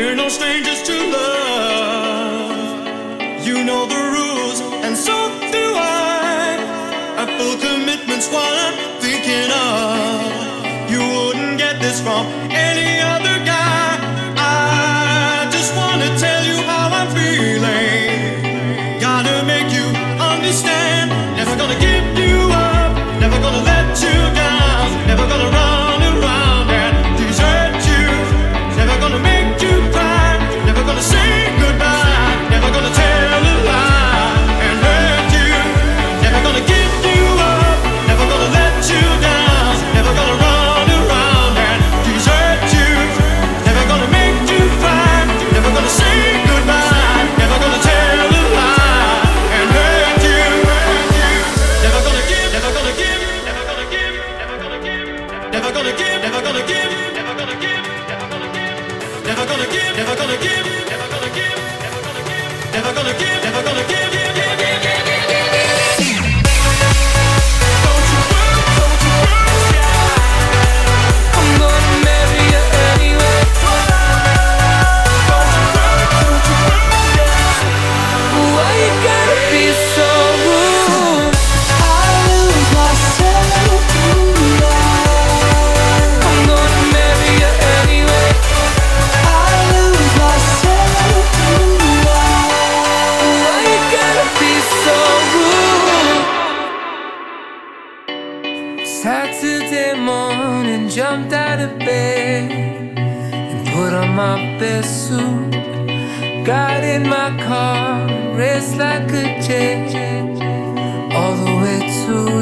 We're no strangers to love. You know the rules, and so do I. A full commitment's what I'm thinking of. You wouldn't get this from. never gonna give, never gonna give, never gonna give, never gonna give, never gonna give, never gonna give. jumped out of bed and put on my best suit. Got in my car, raced like a jet, all the way to.